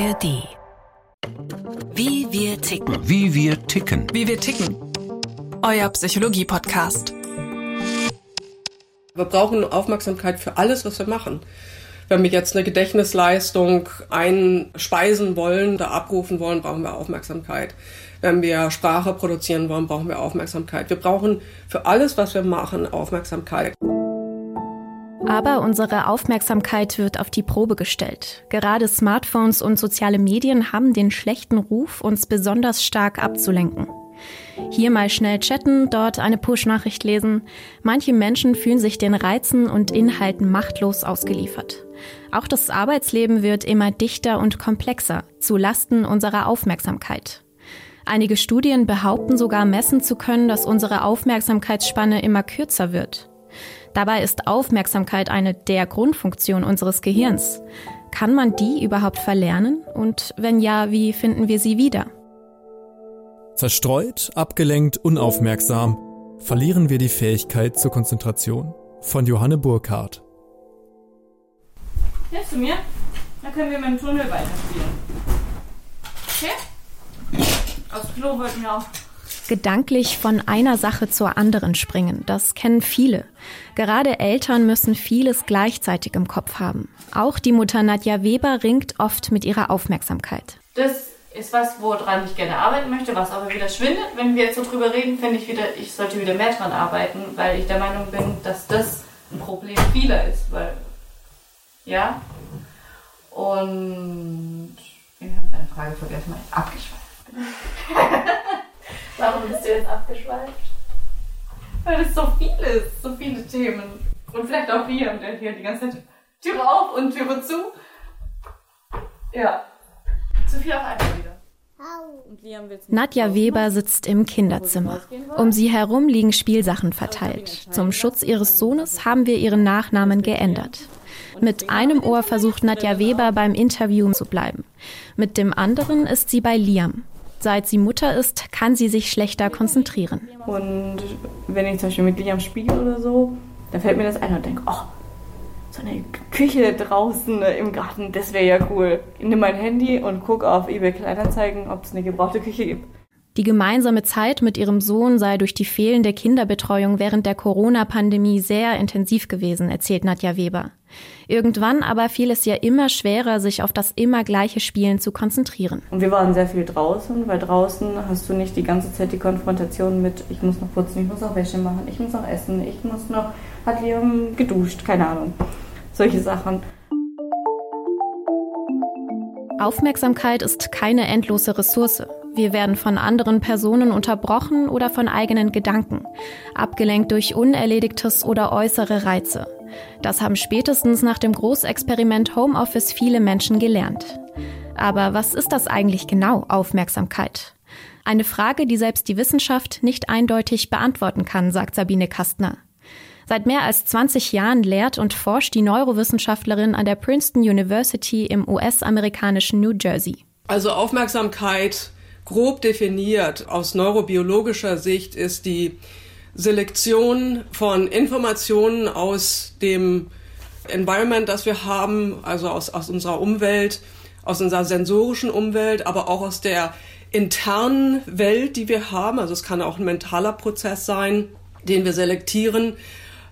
ARD. Wie wir ticken. Wie wir ticken. Wie wir ticken. Euer Psychologie-Podcast. Wir brauchen Aufmerksamkeit für alles, was wir machen. Wenn wir jetzt eine Gedächtnisleistung einspeisen wollen oder abrufen wollen, brauchen wir Aufmerksamkeit. Wenn wir Sprache produzieren wollen, brauchen wir Aufmerksamkeit. Wir brauchen für alles, was wir machen, Aufmerksamkeit. Aber unsere Aufmerksamkeit wird auf die Probe gestellt. Gerade Smartphones und soziale Medien haben den schlechten Ruf, uns besonders stark abzulenken. Hier mal schnell chatten, dort eine Push-Nachricht lesen. Manche Menschen fühlen sich den Reizen und Inhalten machtlos ausgeliefert. Auch das Arbeitsleben wird immer dichter und komplexer, zu Lasten unserer Aufmerksamkeit. Einige Studien behaupten sogar messen zu können, dass unsere Aufmerksamkeitsspanne immer kürzer wird. Dabei ist Aufmerksamkeit eine der Grundfunktionen unseres Gehirns. Kann man die überhaupt verlernen? Und wenn ja, wie finden wir sie wieder? Zerstreut, abgelenkt, unaufmerksam verlieren wir die Fähigkeit zur Konzentration. Von Johanne Burkhardt. Hilfst du mir? Dann können wir mit dem Tunnel weiterspielen. Okay? Aus Klo wollten wir auch gedanklich von einer Sache zur anderen springen. Das kennen viele. Gerade Eltern müssen vieles gleichzeitig im Kopf haben. Auch die Mutter Nadja Weber ringt oft mit ihrer Aufmerksamkeit. Das ist was, woran ich gerne arbeiten möchte, was aber wieder schwindet. Wenn wir jetzt so drüber reden, finde ich wieder, ich sollte wieder mehr dran arbeiten, weil ich der Meinung bin, dass das ein Problem vieler ist, weil, ja. Und, ich habe deine Frage vergessen, weil ich abgeschweift Warum bist du jetzt abgeschweift? Weil es so viel ist, so viele Themen. Und vielleicht auch wir, der hier die ganze Zeit Türe auf und Türe zu. Ja. Zu viel auf einmal wieder. Nadja Weber sitzt im Kinderzimmer. Um sie herum liegen Spielsachen verteilt. Zum Schutz ihres Sohnes haben wir ihren Nachnamen geändert. Mit einem Ohr versucht Nadja Weber beim Interview zu bleiben. Mit dem anderen ist sie bei Liam. Seit sie Mutter ist, kann sie sich schlechter konzentrieren. Und wenn ich zum Beispiel mit Liam spiele oder so, dann fällt mir das ein und denke, oh, so eine Küche draußen im Garten, das wäre ja cool. Ich nehme mein Handy und gucke auf eBay Kleinanzeigen, ob es eine gebrauchte Küche gibt. Die gemeinsame Zeit mit ihrem Sohn sei durch die fehlende Kinderbetreuung während der Corona-Pandemie sehr intensiv gewesen, erzählt Nadja Weber. Irgendwann aber fiel es ihr immer schwerer, sich auf das immer gleiche Spielen zu konzentrieren. Und wir waren sehr viel draußen, weil draußen hast du nicht die ganze Zeit die Konfrontation mit, ich muss noch putzen, ich muss noch Wäsche machen, ich muss noch essen, ich muss noch, hat Liam geduscht, keine Ahnung. Solche Sachen. Aufmerksamkeit ist keine endlose Ressource. Wir werden von anderen Personen unterbrochen oder von eigenen Gedanken, abgelenkt durch unerledigtes oder äußere Reize. Das haben spätestens nach dem Großexperiment Homeoffice viele Menschen gelernt. Aber was ist das eigentlich genau, Aufmerksamkeit? Eine Frage, die selbst die Wissenschaft nicht eindeutig beantworten kann, sagt Sabine Kastner. Seit mehr als 20 Jahren lehrt und forscht die Neurowissenschaftlerin an der Princeton University im US-amerikanischen New Jersey. Also Aufmerksamkeit grob definiert aus neurobiologischer Sicht ist die Selektion von Informationen aus dem Environment, das wir haben, also aus, aus unserer Umwelt, aus unserer sensorischen Umwelt, aber auch aus der internen Welt, die wir haben. Also es kann auch ein mentaler Prozess sein, den wir selektieren.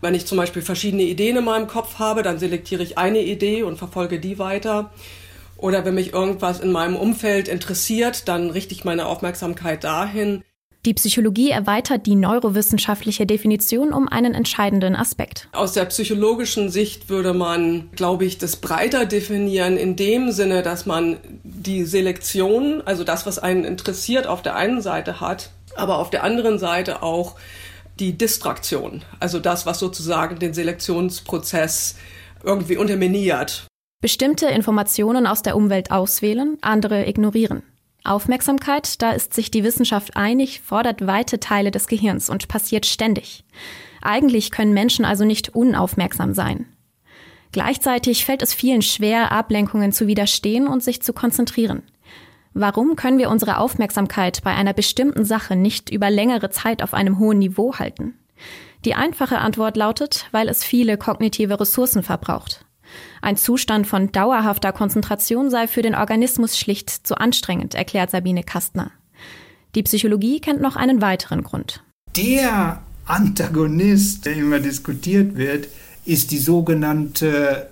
Wenn ich zum Beispiel verschiedene Ideen in meinem Kopf habe, dann selektiere ich eine Idee und verfolge die weiter. Oder wenn mich irgendwas in meinem Umfeld interessiert, dann richte ich meine Aufmerksamkeit dahin. Die Psychologie erweitert die neurowissenschaftliche Definition um einen entscheidenden Aspekt. Aus der psychologischen Sicht würde man, glaube ich, das breiter definieren in dem Sinne, dass man die Selektion, also das, was einen interessiert, auf der einen Seite hat, aber auf der anderen Seite auch die Distraktion, also das, was sozusagen den Selektionsprozess irgendwie unterminiert. Bestimmte Informationen aus der Umwelt auswählen, andere ignorieren. Aufmerksamkeit, da ist sich die Wissenschaft einig, fordert weite Teile des Gehirns und passiert ständig. Eigentlich können Menschen also nicht unaufmerksam sein. Gleichzeitig fällt es vielen schwer, Ablenkungen zu widerstehen und sich zu konzentrieren. Warum können wir unsere Aufmerksamkeit bei einer bestimmten Sache nicht über längere Zeit auf einem hohen Niveau halten? Die einfache Antwort lautet, weil es viele kognitive Ressourcen verbraucht. Ein Zustand von dauerhafter Konzentration sei für den Organismus schlicht zu anstrengend, erklärt Sabine Kastner. Die Psychologie kennt noch einen weiteren Grund. Der Antagonist, der immer diskutiert wird, ist die sogenannte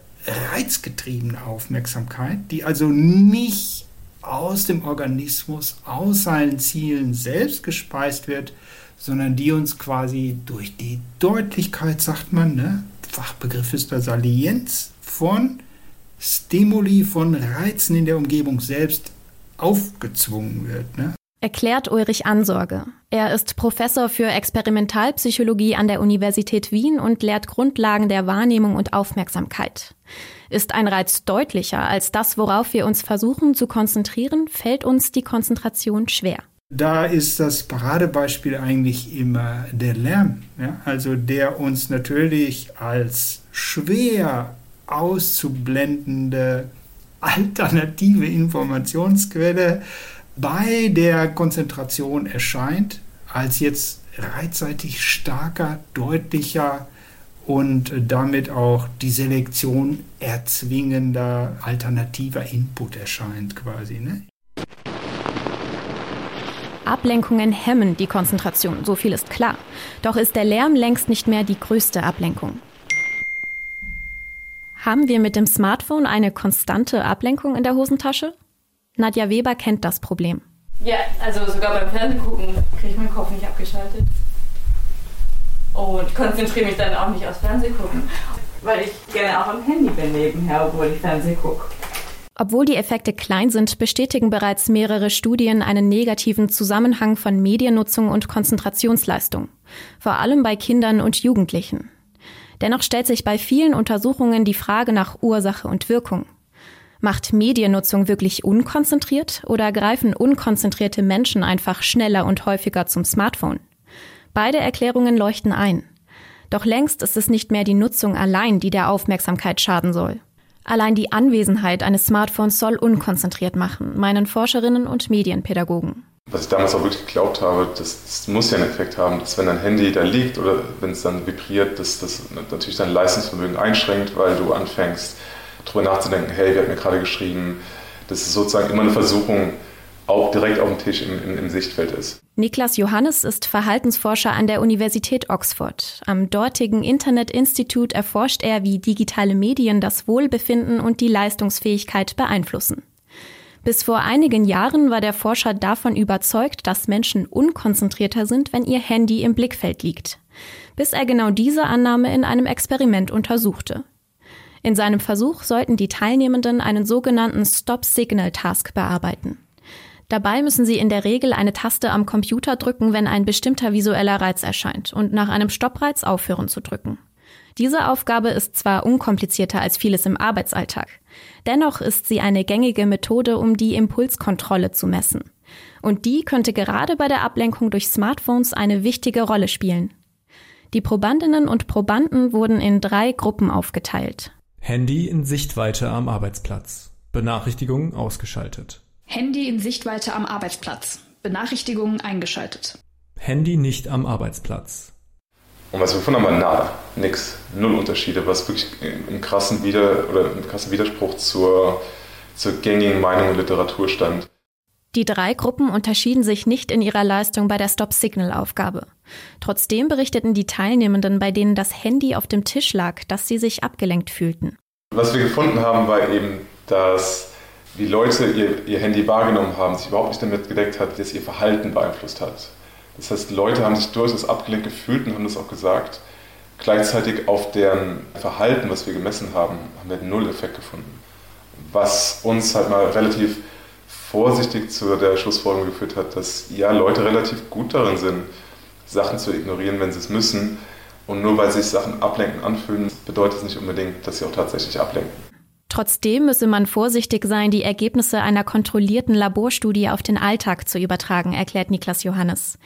reizgetriebene Aufmerksamkeit, die also nicht aus dem Organismus, aus seinen Zielen selbst gespeist wird, sondern die uns quasi durch die Deutlichkeit, sagt man, ne? Fachbegriff ist da Salienz von Stimuli, von Reizen in der Umgebung selbst aufgezwungen wird. Ne? Erklärt Ulrich Ansorge. Er ist Professor für Experimentalpsychologie an der Universität Wien und lehrt Grundlagen der Wahrnehmung und Aufmerksamkeit. Ist ein Reiz deutlicher als das, worauf wir uns versuchen zu konzentrieren, fällt uns die Konzentration schwer. Da ist das Paradebeispiel eigentlich immer der Lärm, ja? also der uns natürlich als schwer auszublendende alternative Informationsquelle bei der Konzentration erscheint, als jetzt reizseitig starker, deutlicher und damit auch die Selektion erzwingender alternativer Input erscheint quasi. Ne? Ablenkungen hemmen die Konzentration, so viel ist klar. Doch ist der Lärm längst nicht mehr die größte Ablenkung. Haben wir mit dem Smartphone eine konstante Ablenkung in der Hosentasche? Nadja Weber kennt das Problem. Ja, also sogar beim Fernsehgucken kriege ich meinen Kopf nicht abgeschaltet. Und konzentriere mich dann auch nicht aufs Fernsehgucken, weil ich gerne auch am Handy bin nebenher, obwohl ich Fernseh gucke. Obwohl die Effekte klein sind, bestätigen bereits mehrere Studien einen negativen Zusammenhang von Mediennutzung und Konzentrationsleistung, vor allem bei Kindern und Jugendlichen. Dennoch stellt sich bei vielen Untersuchungen die Frage nach Ursache und Wirkung. Macht Mediennutzung wirklich unkonzentriert oder greifen unkonzentrierte Menschen einfach schneller und häufiger zum Smartphone? Beide Erklärungen leuchten ein. Doch längst ist es nicht mehr die Nutzung allein, die der Aufmerksamkeit schaden soll. Allein die Anwesenheit eines Smartphones soll unkonzentriert machen, meinen Forscherinnen und Medienpädagogen. Was ich damals auch wirklich geglaubt habe, das, das, muss ja einen Effekt haben, dass wenn dein Handy da liegt oder wenn es dann vibriert, dass das natürlich dein Leistungsvermögen einschränkt, weil du anfängst, darüber nachzudenken, hey, wer hat mir gerade geschrieben? Das ist sozusagen immer eine Versuchung, auch direkt auf dem Tisch im, im, im, Sichtfeld ist. Niklas Johannes ist Verhaltensforscher an der Universität Oxford. Am dortigen Internet Institute erforscht er, wie digitale Medien das Wohlbefinden und die Leistungsfähigkeit beeinflussen. Bis vor einigen Jahren war der Forscher davon überzeugt, dass Menschen unkonzentrierter sind, wenn ihr Handy im Blickfeld liegt. Bis er genau diese Annahme in einem Experiment untersuchte. In seinem Versuch sollten die Teilnehmenden einen sogenannten Stop-Signal-Task bearbeiten. Dabei müssen Sie in der Regel eine Taste am Computer drücken, wenn ein bestimmter visueller Reiz erscheint und nach einem Stoppreiz aufhören zu drücken. Diese Aufgabe ist zwar unkomplizierter als vieles im Arbeitsalltag, dennoch ist sie eine gängige Methode, um die Impulskontrolle zu messen. Und die könnte gerade bei der Ablenkung durch Smartphones eine wichtige Rolle spielen. Die Probandinnen und Probanden wurden in drei Gruppen aufgeteilt. Handy in Sichtweite am Arbeitsplatz. Benachrichtigungen ausgeschaltet. Handy in Sichtweite am Arbeitsplatz. Benachrichtigungen eingeschaltet. Handy nicht am Arbeitsplatz. Und was wir gefunden haben, war nada, nix, null Unterschiede, was wirklich im krassen, Wider oder im krassen Widerspruch zur, zur gängigen Meinung und Literatur stand. Die drei Gruppen unterschieden sich nicht in ihrer Leistung bei der Stop-Signal-Aufgabe. Trotzdem berichteten die Teilnehmenden, bei denen das Handy auf dem Tisch lag, dass sie sich abgelenkt fühlten. Was wir gefunden haben, war eben, dass wie Leute ihr, ihr Handy wahrgenommen haben, sich überhaupt nicht damit gedeckt hat, wie es ihr Verhalten beeinflusst hat. Das heißt, Leute haben sich durchaus abgelenkt gefühlt und haben das auch gesagt. Gleichzeitig auf deren Verhalten, was wir gemessen haben, haben wir null Effekt gefunden. Was uns halt mal relativ vorsichtig zu der Schlussfolgerung geführt hat, dass ja Leute relativ gut darin sind, Sachen zu ignorieren, wenn sie es müssen. Und nur weil sich Sachen ablenken anfühlen, bedeutet es nicht unbedingt, dass sie auch tatsächlich ablenken. Trotzdem müsse man vorsichtig sein, die Ergebnisse einer kontrollierten Laborstudie auf den Alltag zu übertragen, erklärt Niklas Johannes.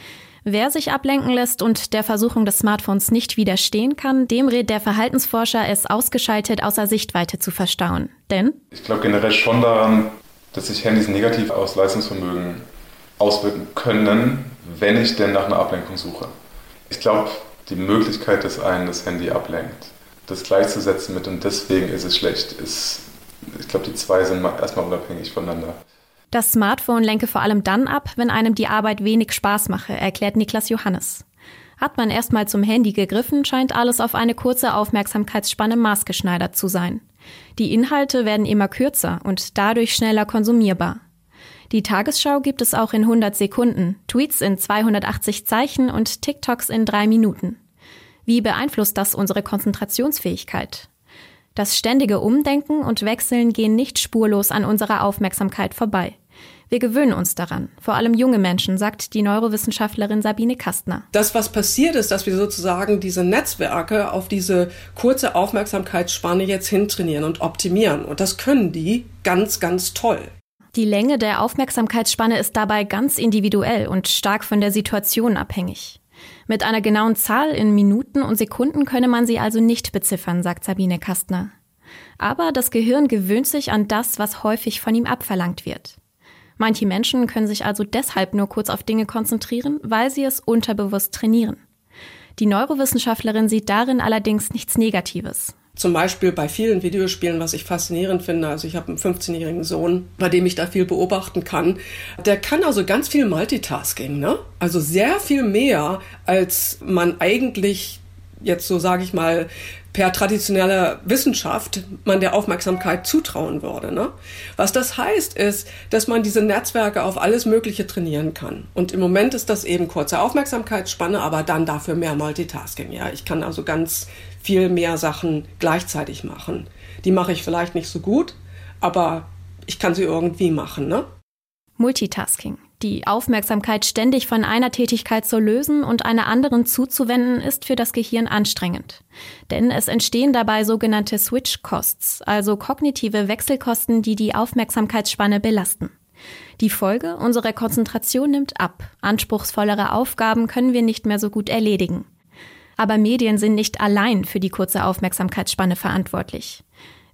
Wer sich ablenken lässt und der Versuchung des Smartphones nicht widerstehen kann, dem rät der Verhaltensforscher, es ausgeschaltet außer Sichtweite zu verstauen. Denn? Ich glaube generell schon daran, dass sich Handys negativ aus Leistungsvermögen auswirken können, wenn ich denn nach einer Ablenkung suche. Ich glaube, die Möglichkeit, dass einen das Handy ablenkt, das gleichzusetzen mit und deswegen ist es schlecht, ist, ich glaube, die zwei sind erstmal unabhängig voneinander. Das Smartphone lenke vor allem dann ab, wenn einem die Arbeit wenig Spaß mache, erklärt Niklas Johannes. Hat man erstmal zum Handy gegriffen, scheint alles auf eine kurze Aufmerksamkeitsspanne maßgeschneidert zu sein. Die Inhalte werden immer kürzer und dadurch schneller konsumierbar. Die Tagesschau gibt es auch in 100 Sekunden, Tweets in 280 Zeichen und TikToks in drei Minuten. Wie beeinflusst das unsere Konzentrationsfähigkeit? Das ständige Umdenken und Wechseln gehen nicht spurlos an unserer Aufmerksamkeit vorbei. Wir gewöhnen uns daran, vor allem junge Menschen, sagt die Neurowissenschaftlerin Sabine Kastner. Das, was passiert ist, dass wir sozusagen diese Netzwerke auf diese kurze Aufmerksamkeitsspanne jetzt hintrainieren und optimieren. Und das können die ganz, ganz toll. Die Länge der Aufmerksamkeitsspanne ist dabei ganz individuell und stark von der Situation abhängig. Mit einer genauen Zahl in Minuten und Sekunden könne man sie also nicht beziffern, sagt Sabine Kastner. Aber das Gehirn gewöhnt sich an das, was häufig von ihm abverlangt wird. Manche Menschen können sich also deshalb nur kurz auf Dinge konzentrieren, weil sie es unterbewusst trainieren. Die Neurowissenschaftlerin sieht darin allerdings nichts Negatives. Zum Beispiel bei vielen Videospielen, was ich faszinierend finde. Also ich habe einen 15-jährigen Sohn, bei dem ich da viel beobachten kann. Der kann also ganz viel Multitasking, ne? Also sehr viel mehr, als man eigentlich jetzt so sage ich mal per traditioneller Wissenschaft man der Aufmerksamkeit zutrauen würde. Ne? Was das heißt, ist, dass man diese Netzwerke auf alles Mögliche trainieren kann. Und im Moment ist das eben kurze Aufmerksamkeitsspanne, aber dann dafür mehr Multitasking. Ja, ich kann also ganz viel mehr Sachen gleichzeitig machen. Die mache ich vielleicht nicht so gut, aber ich kann sie irgendwie machen. Ne? Multitasking. Die Aufmerksamkeit ständig von einer Tätigkeit zu lösen und einer anderen zuzuwenden, ist für das Gehirn anstrengend. Denn es entstehen dabei sogenannte Switch Costs, also kognitive Wechselkosten, die die Aufmerksamkeitsspanne belasten. Die Folge, unsere Konzentration nimmt ab. Anspruchsvollere Aufgaben können wir nicht mehr so gut erledigen. Aber Medien sind nicht allein für die kurze Aufmerksamkeitsspanne verantwortlich.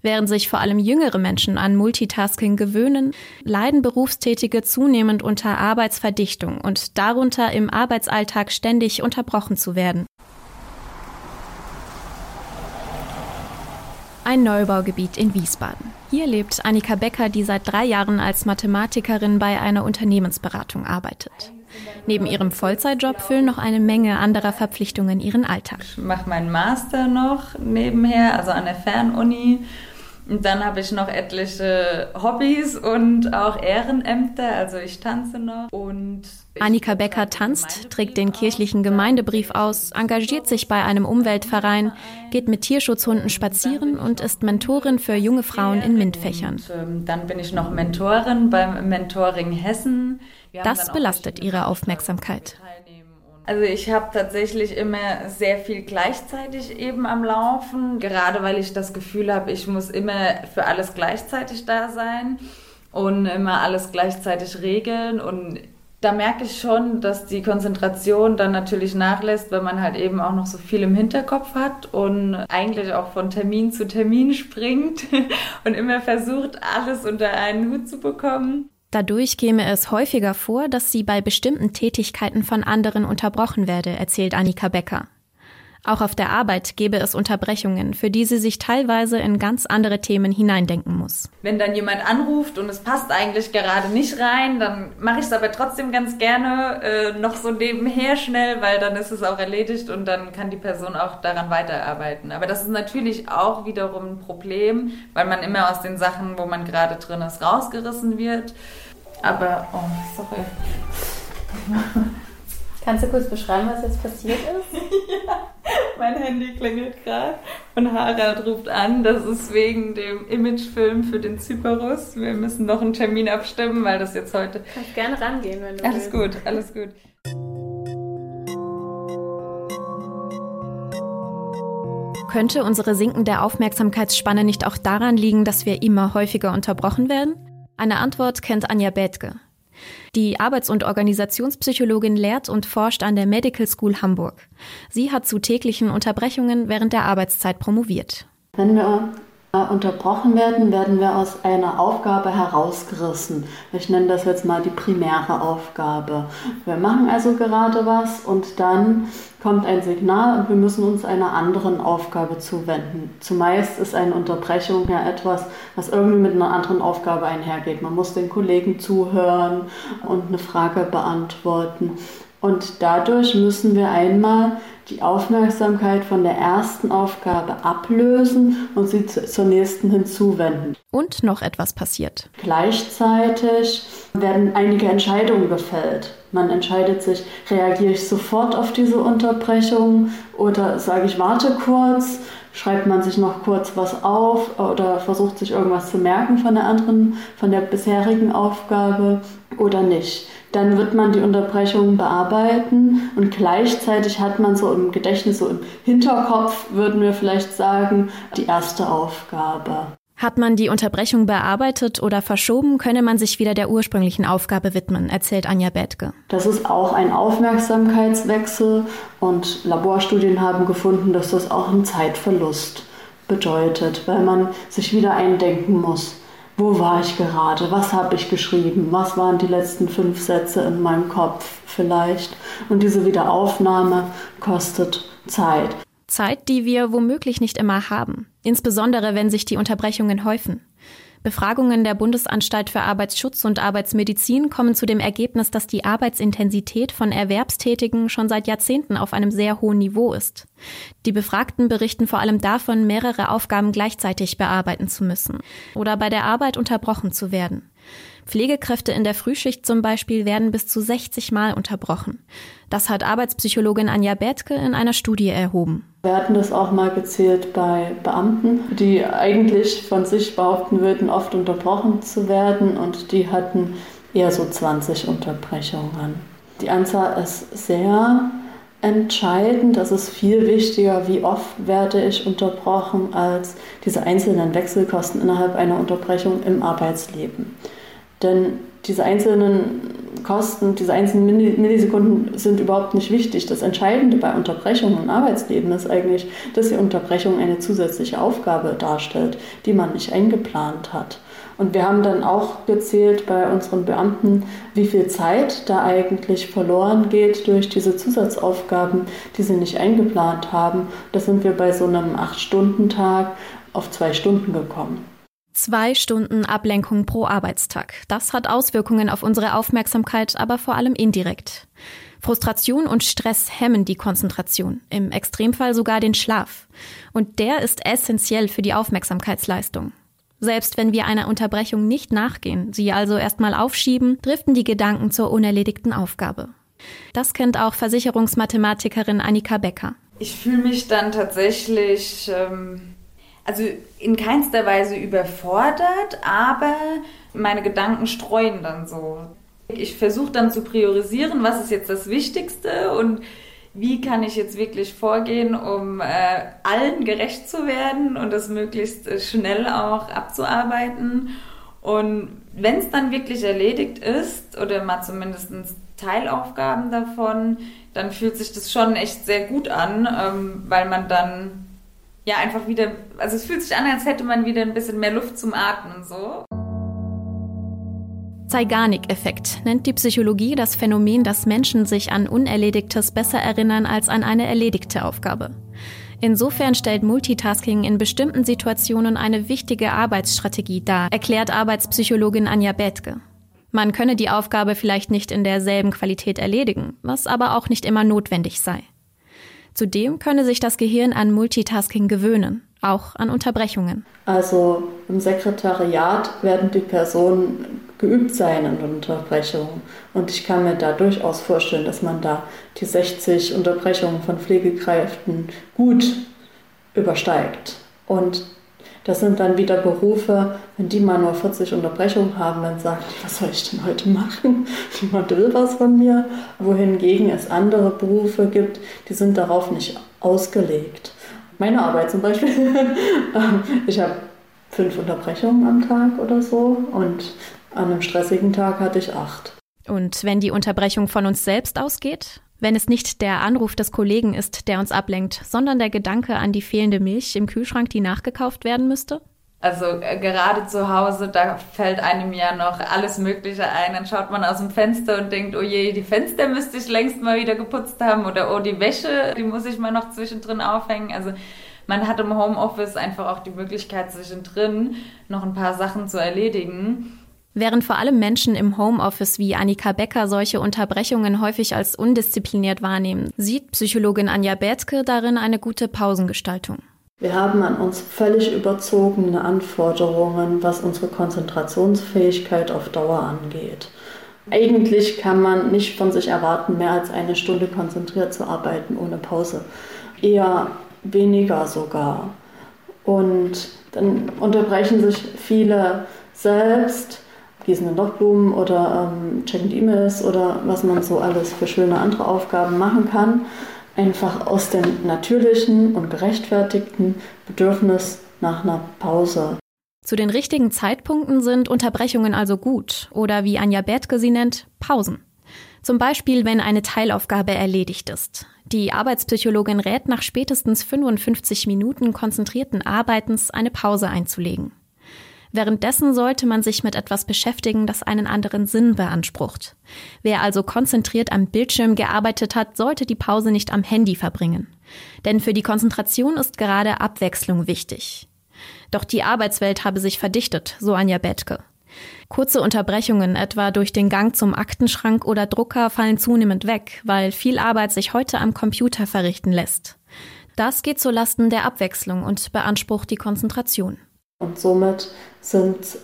Während sich vor allem jüngere Menschen an Multitasking gewöhnen, leiden Berufstätige zunehmend unter Arbeitsverdichtung und darunter im Arbeitsalltag ständig unterbrochen zu werden. Ein Neubaugebiet in Wiesbaden. Hier lebt Annika Becker, die seit drei Jahren als Mathematikerin bei einer Unternehmensberatung arbeitet. Neben ihrem Vollzeitjob füllen noch eine Menge anderer Verpflichtungen ihren Alltag. Ich mache meinen Master noch nebenher, also an der Fernuni. Und dann habe ich noch etliche Hobbys und auch Ehrenämter, also ich tanze noch und Annika Becker tanzt, trägt den kirchlichen Gemeindebrief aus, engagiert sich bei einem Umweltverein, geht mit Tierschutzhunden spazieren und ist Mentorin für junge Frauen in MINT-Fächern. Ähm, dann bin ich noch Mentorin beim Mentoring Hessen. Das belastet ihre Aufmerksamkeit. Also ich habe tatsächlich immer sehr viel gleichzeitig eben am Laufen, gerade weil ich das Gefühl habe, ich muss immer für alles gleichzeitig da sein und immer alles gleichzeitig regeln und da merke ich schon, dass die Konzentration dann natürlich nachlässt, wenn man halt eben auch noch so viel im Hinterkopf hat und eigentlich auch von Termin zu Termin springt und immer versucht, alles unter einen Hut zu bekommen. Dadurch käme es häufiger vor, dass sie bei bestimmten Tätigkeiten von anderen unterbrochen werde, erzählt Annika Becker. Auch auf der Arbeit gäbe es Unterbrechungen, für die sie sich teilweise in ganz andere Themen hineindenken muss. Wenn dann jemand anruft und es passt eigentlich gerade nicht rein, dann mache ich es aber trotzdem ganz gerne äh, noch so nebenher schnell, weil dann ist es auch erledigt und dann kann die Person auch daran weiterarbeiten. Aber das ist natürlich auch wiederum ein Problem, weil man immer aus den Sachen, wo man gerade drin ist, rausgerissen wird. Aber, oh, sorry. Kannst du kurz beschreiben, was jetzt passiert ist? ja, mein Handy klingelt gerade und Harald ruft an. Das ist wegen dem Imagefilm für den Zyperus. Wir müssen noch einen Termin abstimmen, weil das jetzt heute. Kannst gerne rangehen, wenn du Alles willst. gut, alles gut. Könnte unsere sinkende Aufmerksamkeitsspanne nicht auch daran liegen, dass wir immer häufiger unterbrochen werden? Eine Antwort kennt Anja Bethke. Die Arbeits- und Organisationspsychologin lehrt und forscht an der Medical School Hamburg. Sie hat zu täglichen Unterbrechungen während der Arbeitszeit promoviert. Wenn wir unterbrochen werden, werden wir aus einer Aufgabe herausgerissen. Ich nenne das jetzt mal die primäre Aufgabe. Wir machen also gerade was und dann kommt ein Signal und wir müssen uns einer anderen Aufgabe zuwenden. Zumeist ist eine Unterbrechung ja etwas, was irgendwie mit einer anderen Aufgabe einhergeht. Man muss den Kollegen zuhören und eine Frage beantworten. Und dadurch müssen wir einmal die Aufmerksamkeit von der ersten Aufgabe ablösen und sie zur nächsten hinzuwenden. Und noch etwas passiert. Gleichzeitig werden einige Entscheidungen gefällt. Man entscheidet sich, reagiere ich sofort auf diese Unterbrechung oder sage ich, warte kurz, schreibt man sich noch kurz was auf oder versucht sich irgendwas zu merken von der anderen, von der bisherigen Aufgabe oder nicht dann wird man die Unterbrechungen bearbeiten und gleichzeitig hat man so im Gedächtnis, so im Hinterkopf, würden wir vielleicht sagen, die erste Aufgabe. Hat man die Unterbrechung bearbeitet oder verschoben, könne man sich wieder der ursprünglichen Aufgabe widmen, erzählt Anja Bethke. Das ist auch ein Aufmerksamkeitswechsel und Laborstudien haben gefunden, dass das auch einen Zeitverlust bedeutet, weil man sich wieder eindenken muss wo war ich gerade, was habe ich geschrieben, was waren die letzten fünf Sätze in meinem Kopf vielleicht. Und diese Wiederaufnahme kostet Zeit. Zeit, die wir womöglich nicht immer haben, insbesondere wenn sich die Unterbrechungen häufen. Befragungen der Bundesanstalt für Arbeitsschutz und Arbeitsmedizin kommen zu dem Ergebnis, dass die Arbeitsintensität von Erwerbstätigen schon seit Jahrzehnten auf einem sehr hohen Niveau ist. Die Befragten berichten vor allem davon, mehrere Aufgaben gleichzeitig bearbeiten zu müssen oder bei der Arbeit unterbrochen zu werden. Pflegekräfte in der Frühschicht zum Beispiel werden bis zu 60 Mal unterbrochen. Das hat Arbeitspsychologin Anja Bethke in einer Studie erhoben. Wir hatten das auch mal gezählt bei Beamten, die eigentlich von sich behaupten würden, oft unterbrochen zu werden und die hatten eher so 20 Unterbrechungen. Die Anzahl ist sehr entscheidend. Es ist viel wichtiger, wie oft werde ich unterbrochen, als diese einzelnen Wechselkosten innerhalb einer Unterbrechung im Arbeitsleben. Denn diese einzelnen Kosten, diese einzelnen Millisekunden sind überhaupt nicht wichtig. Das Entscheidende bei Unterbrechungen im Arbeitsleben ist eigentlich, dass die Unterbrechung eine zusätzliche Aufgabe darstellt, die man nicht eingeplant hat. Und wir haben dann auch gezählt bei unseren Beamten, wie viel Zeit da eigentlich verloren geht durch diese Zusatzaufgaben, die sie nicht eingeplant haben. Da sind wir bei so einem Acht-Stunden-Tag auf zwei Stunden gekommen. Zwei Stunden Ablenkung pro Arbeitstag. Das hat Auswirkungen auf unsere Aufmerksamkeit, aber vor allem indirekt. Frustration und Stress hemmen die Konzentration, im Extremfall sogar den Schlaf. Und der ist essentiell für die Aufmerksamkeitsleistung. Selbst wenn wir einer Unterbrechung nicht nachgehen, sie also erstmal aufschieben, driften die Gedanken zur unerledigten Aufgabe. Das kennt auch Versicherungsmathematikerin Annika Becker. Ich fühle mich dann tatsächlich ähm, also in keinster Weise überfordert, aber meine Gedanken streuen dann so. Ich versuche dann zu priorisieren, was ist jetzt das Wichtigste und wie kann ich jetzt wirklich vorgehen, um äh, allen gerecht zu werden und das möglichst äh, schnell auch abzuarbeiten. Und wenn es dann wirklich erledigt ist oder mal zumindest Teilaufgaben davon, dann fühlt sich das schon echt sehr gut an, ähm, weil man dann ja einfach wieder, also es fühlt sich an, als hätte man wieder ein bisschen mehr Luft zum Atmen so. Zeigarnik-Effekt nennt die Psychologie das Phänomen, dass Menschen sich an Unerledigtes besser erinnern als an eine erledigte Aufgabe. Insofern stellt Multitasking in bestimmten Situationen eine wichtige Arbeitsstrategie dar, erklärt Arbeitspsychologin Anja Bethke. Man könne die Aufgabe vielleicht nicht in derselben Qualität erledigen, was aber auch nicht immer notwendig sei. Zudem könne sich das Gehirn an Multitasking gewöhnen, auch an Unterbrechungen. Also im Sekretariat werden die Personen geübt sein in Unterbrechungen. Und ich kann mir da durchaus vorstellen, dass man da die 60 Unterbrechungen von Pflegekräften gut übersteigt. Und das sind dann wieder Berufe, wenn die mal nur 40 Unterbrechungen haben, dann die, was soll ich denn heute machen? Niemand will was von mir. Wohingegen es andere Berufe gibt, die sind darauf nicht ausgelegt. Meine Arbeit zum Beispiel. ich habe fünf Unterbrechungen am Tag oder so und an einem stressigen Tag hatte ich acht. Und wenn die Unterbrechung von uns selbst ausgeht? Wenn es nicht der Anruf des Kollegen ist, der uns ablenkt, sondern der Gedanke an die fehlende Milch im Kühlschrank, die nachgekauft werden müsste? Also äh, gerade zu Hause, da fällt einem ja noch alles Mögliche ein. Dann schaut man aus dem Fenster und denkt, oh je, die Fenster müsste ich längst mal wieder geputzt haben oder oh, die Wäsche, die muss ich mal noch zwischendrin aufhängen. Also man hat im Homeoffice einfach auch die Möglichkeit, zwischendrin noch ein paar Sachen zu erledigen. Während vor allem Menschen im Homeoffice wie Annika Becker solche Unterbrechungen häufig als undiszipliniert wahrnehmen, sieht Psychologin Anja Bethke darin eine gute Pausengestaltung. Wir haben an uns völlig überzogene Anforderungen, was unsere Konzentrationsfähigkeit auf Dauer angeht. Eigentlich kann man nicht von sich erwarten, mehr als eine Stunde konzentriert zu arbeiten ohne Pause. Eher weniger sogar. Und dann unterbrechen sich viele selbst, gießen dann doch Blumen oder ähm, checken E-Mails oder was man so alles für schöne andere Aufgaben machen kann einfach aus dem natürlichen und gerechtfertigten Bedürfnis nach einer Pause. Zu den richtigen Zeitpunkten sind Unterbrechungen also gut oder wie Anja Bertke sie nennt, Pausen. Zum Beispiel, wenn eine Teilaufgabe erledigt ist. Die Arbeitspsychologin rät nach spätestens 55 Minuten konzentrierten Arbeitens eine Pause einzulegen. Währenddessen sollte man sich mit etwas beschäftigen, das einen anderen Sinn beansprucht. Wer also konzentriert am Bildschirm gearbeitet hat, sollte die Pause nicht am Handy verbringen. Denn für die Konzentration ist gerade Abwechslung wichtig. Doch die Arbeitswelt habe sich verdichtet, so Anja Bettke. Kurze Unterbrechungen, etwa durch den Gang zum Aktenschrank oder Drucker, fallen zunehmend weg, weil viel Arbeit sich heute am Computer verrichten lässt. Das geht zulasten der Abwechslung und beansprucht die Konzentration. Und somit sind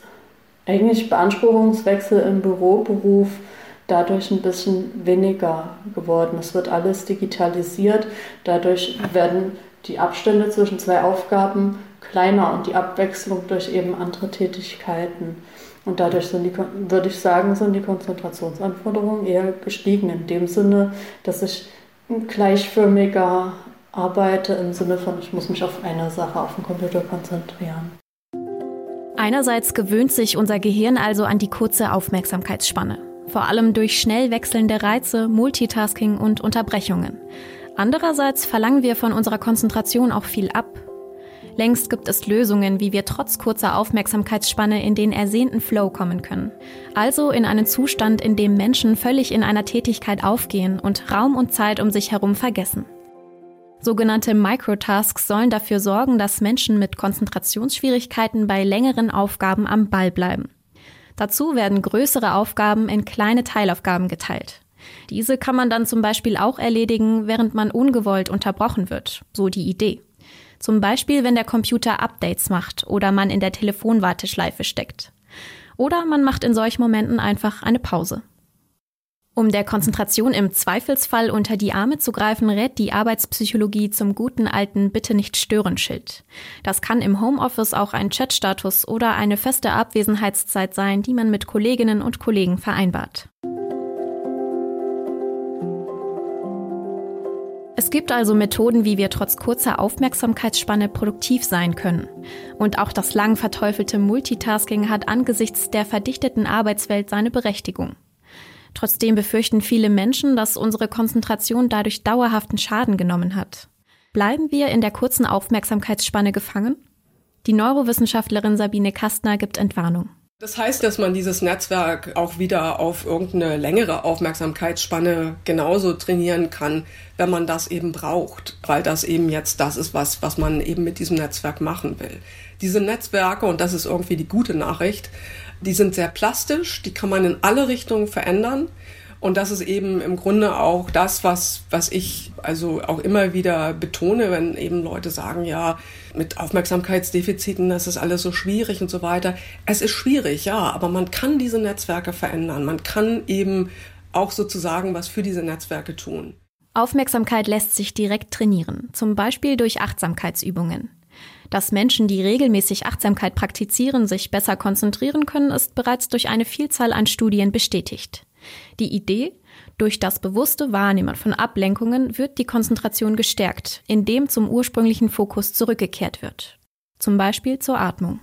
eigentlich Beanspruchungswechsel im Büroberuf dadurch ein bisschen weniger geworden. Es wird alles digitalisiert, dadurch werden die Abstände zwischen zwei Aufgaben kleiner und die Abwechslung durch eben andere Tätigkeiten. Und dadurch sind die, würde ich sagen, sind die Konzentrationsanforderungen eher gestiegen, in dem Sinne, dass ich gleichförmiger arbeite, im Sinne von, ich muss mich auf eine Sache auf dem Computer konzentrieren. Einerseits gewöhnt sich unser Gehirn also an die kurze Aufmerksamkeitsspanne, vor allem durch schnell wechselnde Reize, Multitasking und Unterbrechungen. Andererseits verlangen wir von unserer Konzentration auch viel ab. Längst gibt es Lösungen, wie wir trotz kurzer Aufmerksamkeitsspanne in den ersehnten Flow kommen können. Also in einen Zustand, in dem Menschen völlig in einer Tätigkeit aufgehen und Raum und Zeit um sich herum vergessen. Sogenannte Microtasks sollen dafür sorgen, dass Menschen mit Konzentrationsschwierigkeiten bei längeren Aufgaben am Ball bleiben. Dazu werden größere Aufgaben in kleine Teilaufgaben geteilt. Diese kann man dann zum Beispiel auch erledigen, während man ungewollt unterbrochen wird, so die Idee. Zum Beispiel, wenn der Computer Updates macht oder man in der Telefonwarteschleife steckt. Oder man macht in solchen Momenten einfach eine Pause. Um der Konzentration im Zweifelsfall unter die Arme zu greifen, rät die Arbeitspsychologie zum guten alten Bitte nicht stören Schild. Das kann im Homeoffice auch ein Chatstatus oder eine feste Abwesenheitszeit sein, die man mit Kolleginnen und Kollegen vereinbart. Es gibt also Methoden, wie wir trotz kurzer Aufmerksamkeitsspanne produktiv sein können. Und auch das lang verteufelte Multitasking hat angesichts der verdichteten Arbeitswelt seine Berechtigung. Trotzdem befürchten viele Menschen, dass unsere Konzentration dadurch dauerhaften Schaden genommen hat. Bleiben wir in der kurzen Aufmerksamkeitsspanne gefangen? Die Neurowissenschaftlerin Sabine Kastner gibt Entwarnung. Das heißt, dass man dieses Netzwerk auch wieder auf irgendeine längere Aufmerksamkeitsspanne genauso trainieren kann, wenn man das eben braucht, weil das eben jetzt das ist, was, was man eben mit diesem Netzwerk machen will. Diese Netzwerke, und das ist irgendwie die gute Nachricht, die sind sehr plastisch, die kann man in alle Richtungen verändern. Und das ist eben im Grunde auch das, was, was ich also auch immer wieder betone, wenn eben Leute sagen, ja, mit Aufmerksamkeitsdefiziten, das ist alles so schwierig und so weiter. Es ist schwierig, ja, aber man kann diese Netzwerke verändern. Man kann eben auch sozusagen was für diese Netzwerke tun. Aufmerksamkeit lässt sich direkt trainieren, zum Beispiel durch Achtsamkeitsübungen. Dass Menschen, die regelmäßig Achtsamkeit praktizieren, sich besser konzentrieren können, ist bereits durch eine Vielzahl an Studien bestätigt. Die Idee, durch das bewusste Wahrnehmen von Ablenkungen wird die Konzentration gestärkt, indem zum ursprünglichen Fokus zurückgekehrt wird. Zum Beispiel zur Atmung.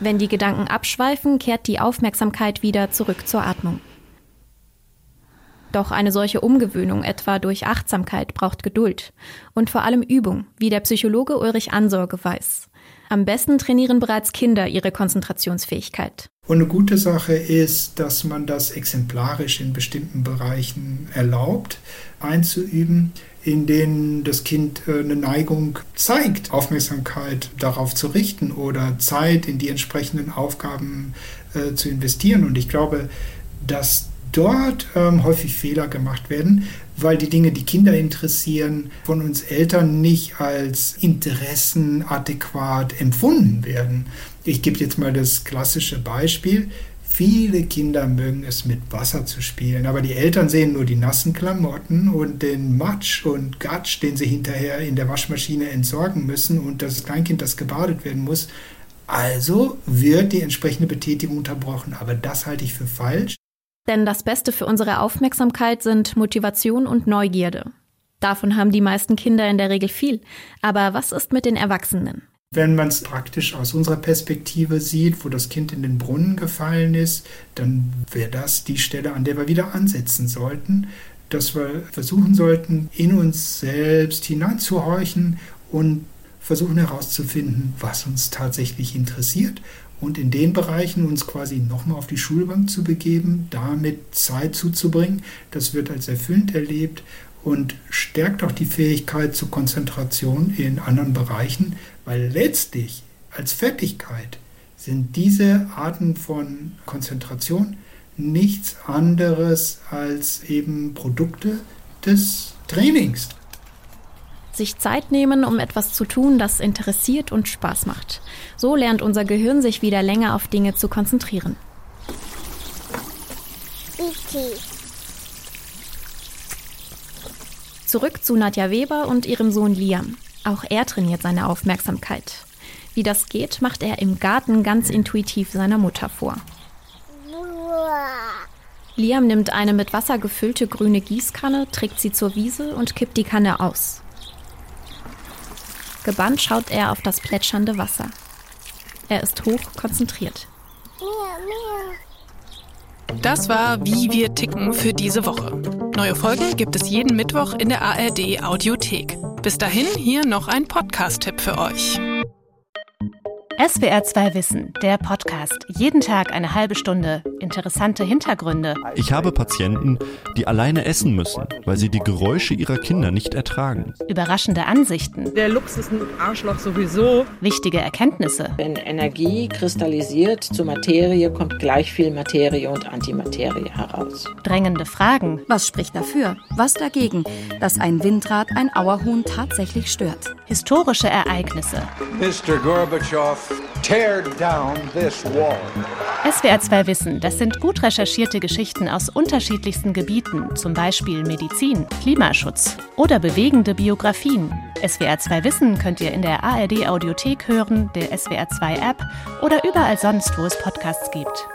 Wenn die Gedanken abschweifen, kehrt die Aufmerksamkeit wieder zurück zur Atmung. Doch eine solche Umgewöhnung etwa durch Achtsamkeit braucht Geduld und vor allem Übung, wie der Psychologe Ulrich Ansorge weiß. Am besten trainieren bereits Kinder ihre Konzentrationsfähigkeit. Und eine gute Sache ist, dass man das exemplarisch in bestimmten Bereichen erlaubt, einzuüben, in denen das Kind äh, eine Neigung zeigt, Aufmerksamkeit darauf zu richten oder Zeit in die entsprechenden Aufgaben äh, zu investieren. Und ich glaube, dass dort ähm, häufig Fehler gemacht werden, weil die Dinge, die Kinder interessieren, von uns Eltern nicht als Interessen adäquat empfunden werden. Ich gebe jetzt mal das klassische Beispiel. Viele Kinder mögen es mit Wasser zu spielen, aber die Eltern sehen nur die nassen Klamotten und den Matsch und Gatsch, den sie hinterher in der Waschmaschine entsorgen müssen und das Kleinkind, das gebadet werden muss. Also wird die entsprechende Betätigung unterbrochen, aber das halte ich für falsch. Denn das Beste für unsere Aufmerksamkeit sind Motivation und Neugierde. Davon haben die meisten Kinder in der Regel viel. Aber was ist mit den Erwachsenen? Wenn man es praktisch aus unserer Perspektive sieht, wo das Kind in den Brunnen gefallen ist, dann wäre das die Stelle, an der wir wieder ansetzen sollten, dass wir versuchen sollten, in uns selbst hineinzuhorchen und versuchen herauszufinden, was uns tatsächlich interessiert und in den Bereichen uns quasi nochmal auf die Schulbank zu begeben, damit Zeit zuzubringen. Das wird als erfüllend erlebt und stärkt auch die Fähigkeit zur Konzentration in anderen Bereichen, weil letztlich als Fertigkeit sind diese Arten von Konzentration nichts anderes als eben Produkte des Trainings sich Zeit nehmen, um etwas zu tun, das interessiert und Spaß macht. So lernt unser Gehirn sich wieder länger auf Dinge zu konzentrieren. Zurück zu Nadja Weber und ihrem Sohn Liam. Auch er trainiert seine Aufmerksamkeit. Wie das geht, macht er im Garten ganz intuitiv seiner Mutter vor. Liam nimmt eine mit Wasser gefüllte grüne Gießkanne, trägt sie zur Wiese und kippt die Kanne aus. Gebannt schaut er auf das plätschernde Wasser. Er ist hoch konzentriert. Das war Wie wir ticken für diese Woche. Neue Folgen gibt es jeden Mittwoch in der ARD Audiothek. Bis dahin hier noch ein Podcast-Tipp für euch. SWR 2 Wissen, der Podcast. Jeden Tag eine halbe Stunde. Interessante Hintergründe. Ich habe Patienten, die alleine essen müssen, weil sie die Geräusche ihrer Kinder nicht ertragen. Überraschende Ansichten. Der Lux ist ein Arschloch sowieso. Wichtige Erkenntnisse. Wenn Energie kristallisiert zur Materie, kommt gleich viel Materie und Antimaterie heraus. Drängende Fragen. Was spricht dafür? Was dagegen, dass ein Windrad ein Auerhuhn tatsächlich stört? Historische Ereignisse. Mr. Gorbatschow Tear down this wall. SWR 2 Wissen, das sind gut recherchierte Geschichten aus unterschiedlichsten Gebieten, zum Beispiel Medizin, Klimaschutz oder bewegende Biografien. SWR 2 Wissen könnt ihr in der ARD Audiothek hören, der SWR 2 App oder überall sonst, wo es Podcasts gibt.